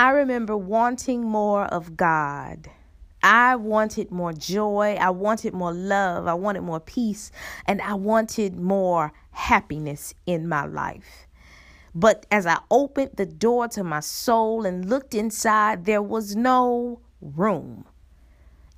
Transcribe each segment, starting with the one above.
I remember wanting more of God. I wanted more joy. I wanted more love. I wanted more peace. And I wanted more happiness in my life. But as I opened the door to my soul and looked inside, there was no room.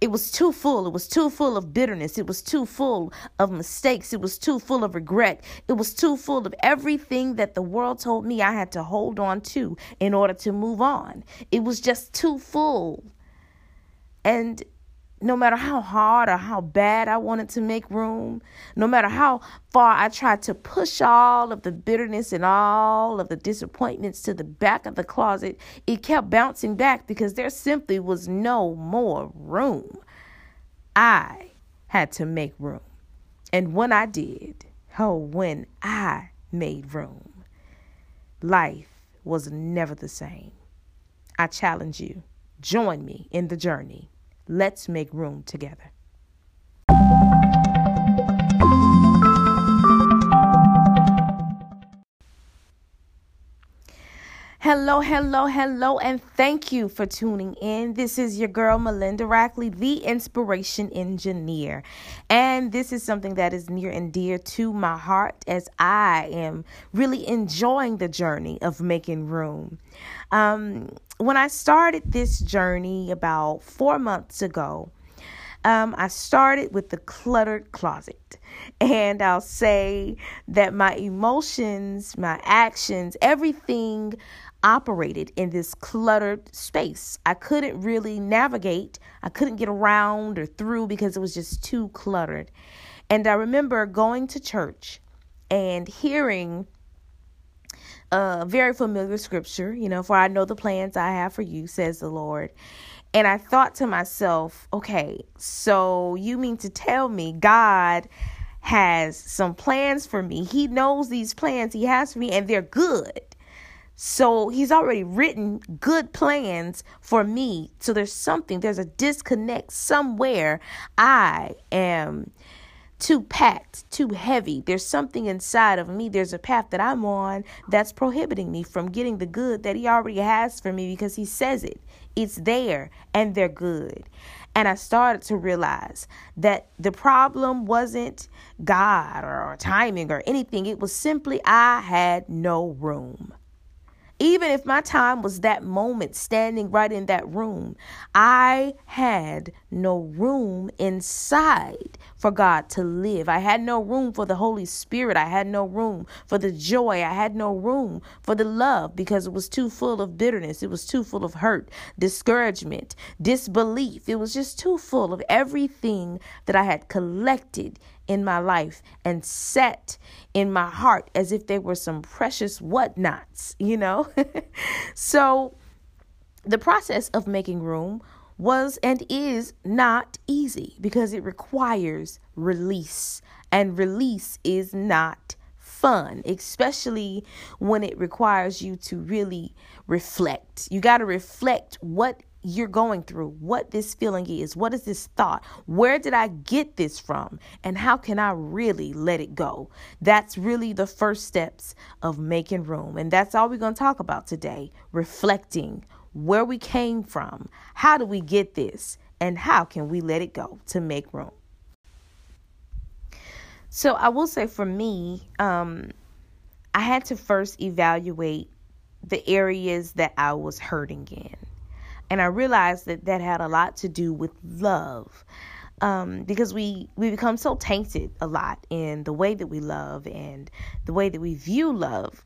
It was too full. It was too full of bitterness. It was too full of mistakes. It was too full of regret. It was too full of everything that the world told me I had to hold on to in order to move on. It was just too full. And no matter how hard or how bad I wanted to make room, no matter how far I tried to push all of the bitterness and all of the disappointments to the back of the closet, it kept bouncing back because there simply was no more room. I had to make room. And when I did, oh, when I made room, life was never the same. I challenge you, join me in the journey Let's make room together. Hello, hello, hello, and thank you for tuning in. This is your girl, Melinda Rackley, the inspiration engineer. And this is something that is near and dear to my heart as I am really enjoying the journey of making room. Um, when I started this journey about four months ago, um, I started with the cluttered closet. And I'll say that my emotions, my actions, everything operated in this cluttered space. I couldn't really navigate, I couldn't get around or through because it was just too cluttered. And I remember going to church and hearing a very familiar scripture, you know, for I know the plans I have for you, says the Lord. And I thought to myself, okay, so you mean to tell me God has some plans for me? He knows these plans He has for me, and they're good. So He's already written good plans for me. So there's something, there's a disconnect somewhere. I am too packed, too heavy. There's something inside of me. There's a path that I'm on that's prohibiting me from getting the good that He already has for me because He says it. It's there and they're good. And I started to realize that the problem wasn't God or timing or anything. It was simply I had no room. Even if my time was that moment standing right in that room, I had no room inside for God to live. I had no room for the Holy Spirit. I had no room for the joy. I had no room for the love because it was too full of bitterness. It was too full of hurt, discouragement, disbelief. It was just too full of everything that I had collected in my life and set in my heart as if they were some precious whatnots, you know? so the process of making room was and is not easy because it requires release, and release is not fun, especially when it requires you to really reflect. You got to reflect what you're going through, what this feeling is, what is this thought, where did I get this from, and how can I really let it go? That's really the first steps of making room. And that's all we're going to talk about today reflecting where we came from, how do we get this, and how can we let it go to make room. So, I will say for me, um, I had to first evaluate the areas that I was hurting in and I realized that that had a lot to do with love. Um, because we we become so tainted a lot in the way that we love and the way that we view love.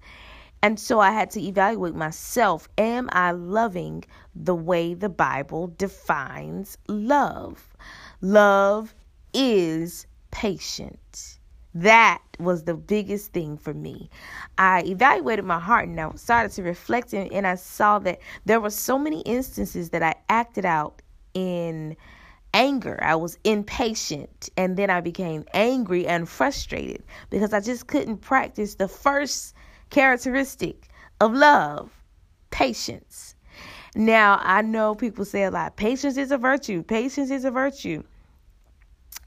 And so I had to evaluate myself. Am I loving the way the Bible defines love? Love is patient. That was the biggest thing for me. I evaluated my heart and I started to reflect and, and I saw that there were so many instances that I acted out in anger. I was impatient and then I became angry and frustrated because I just couldn't practice the first characteristic of love patience. Now, I know people say a lot patience is a virtue, patience is a virtue.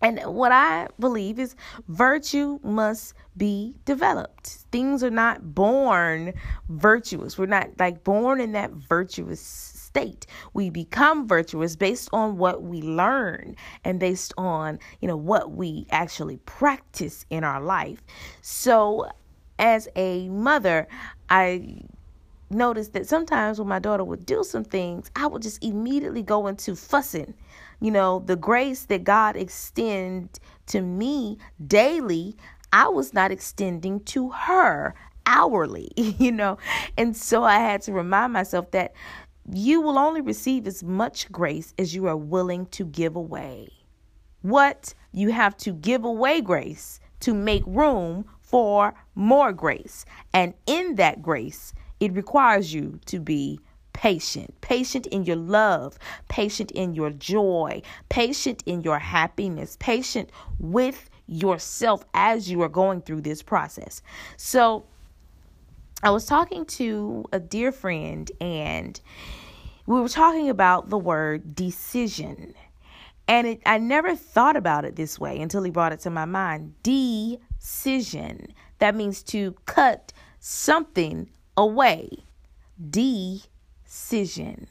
And what I believe is virtue must be developed. Things are not born virtuous. We're not like born in that virtuous state. We become virtuous based on what we learn and based on, you know, what we actually practice in our life. So as a mother, I noticed that sometimes when my daughter would do some things, I would just immediately go into fussing. You know, the grace that God extend to me daily, I was not extending to her hourly, you know. And so I had to remind myself that you will only receive as much grace as you are willing to give away. What? You have to give away grace to make room for more grace. And in that grace, it requires you to be patient, patient in your love, patient in your joy, patient in your happiness, patient with yourself as you are going through this process. So, I was talking to a dear friend and we were talking about the word decision. And it, I never thought about it this way until he brought it to my mind. Decision. That means to cut something away. Decision.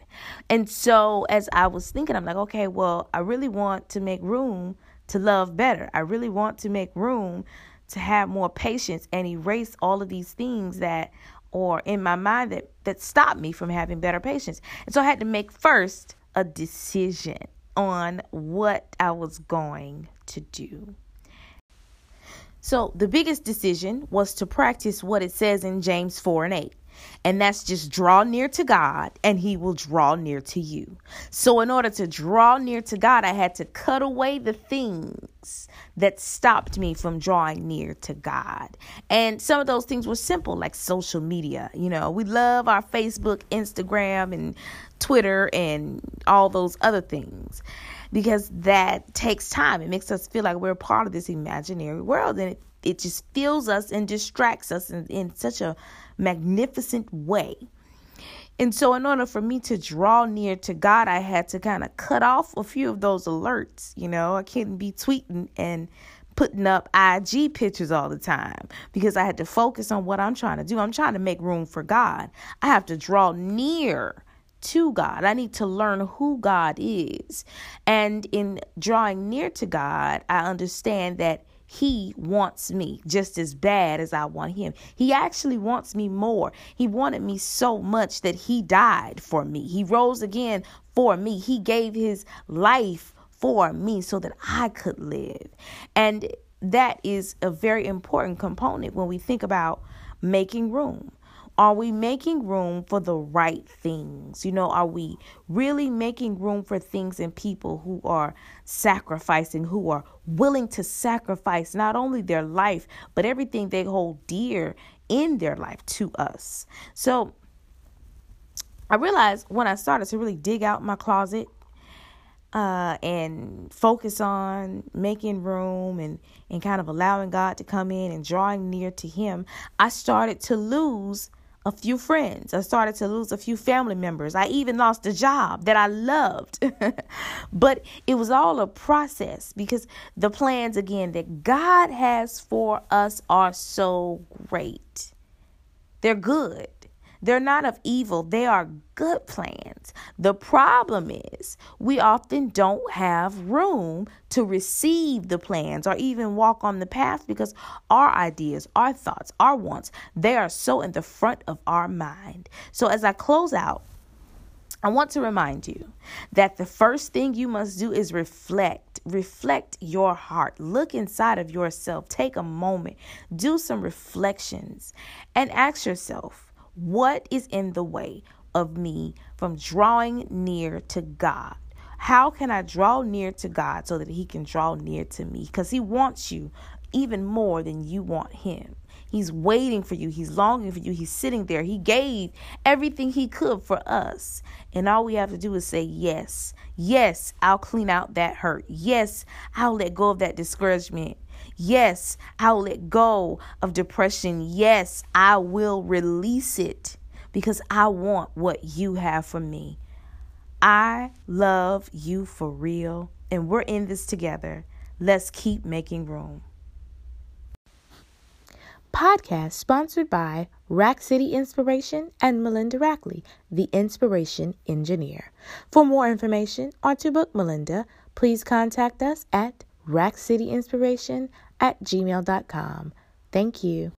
And so as I was thinking, I'm like, okay, well, I really want to make room to love better. I really want to make room to have more patience and erase all of these things that or in my mind that that stopped me from having better patience. And so I had to make first a decision on what I was going to do. So the biggest decision was to practice what it says in James 4 and 8. And that's just draw near to God and he will draw near to you. So, in order to draw near to God, I had to cut away the things that stopped me from drawing near to God. And some of those things were simple, like social media. You know, we love our Facebook, Instagram, and Twitter, and all those other things because that takes time. It makes us feel like we're part of this imaginary world and it, it just fills us and distracts us in, in such a magnificent way. And so, in order for me to draw near to God, I had to kind of cut off a few of those alerts. You know, I couldn't be tweeting and putting up IG pictures all the time because I had to focus on what I'm trying to do. I'm trying to make room for God. I have to draw near to God. I need to learn who God is. And in drawing near to God, I understand that he wants me just as bad as I want him. He actually wants me more. He wanted me so much that he died for me. He rose again for me. He gave his life for me so that I could live. And that is a very important component when we think about making room. Are we making room for the right things? You know, are we really making room for things and people who are sacrificing, who are willing to sacrifice not only their life, but everything they hold dear in their life to us? So I realized when I started to really dig out my closet uh, and focus on making room and, and kind of allowing God to come in and drawing near to Him, I started to lose a few friends. I started to lose a few family members. I even lost a job that I loved. but it was all a process because the plans, again, that God has for us are so great. They're good. They're not of evil, they are good plans. The problem is we often don't have room to receive the plans or even walk on the path because our ideas, our thoughts, our wants, they are so in the front of our mind. So as I close out, I want to remind you that the first thing you must do is reflect. Reflect your heart. Look inside of yourself. Take a moment. Do some reflections and ask yourself what is in the way of me from drawing near to God? How can I draw near to God so that He can draw near to me? Because He wants you even more than you want Him. He's waiting for you. He's longing for you. He's sitting there. He gave everything He could for us. And all we have to do is say, Yes. Yes, I'll clean out that hurt. Yes, I'll let go of that discouragement. Yes, I'll let go of depression. Yes, I will release it because I want what you have for me. I love you for real, and we're in this together. Let's keep making room. Podcast sponsored by Rack City Inspiration and Melinda Rackley, the Inspiration Engineer. For more information or to book Melinda, please contact us at rackcityinspiration at gmail.com. Thank you.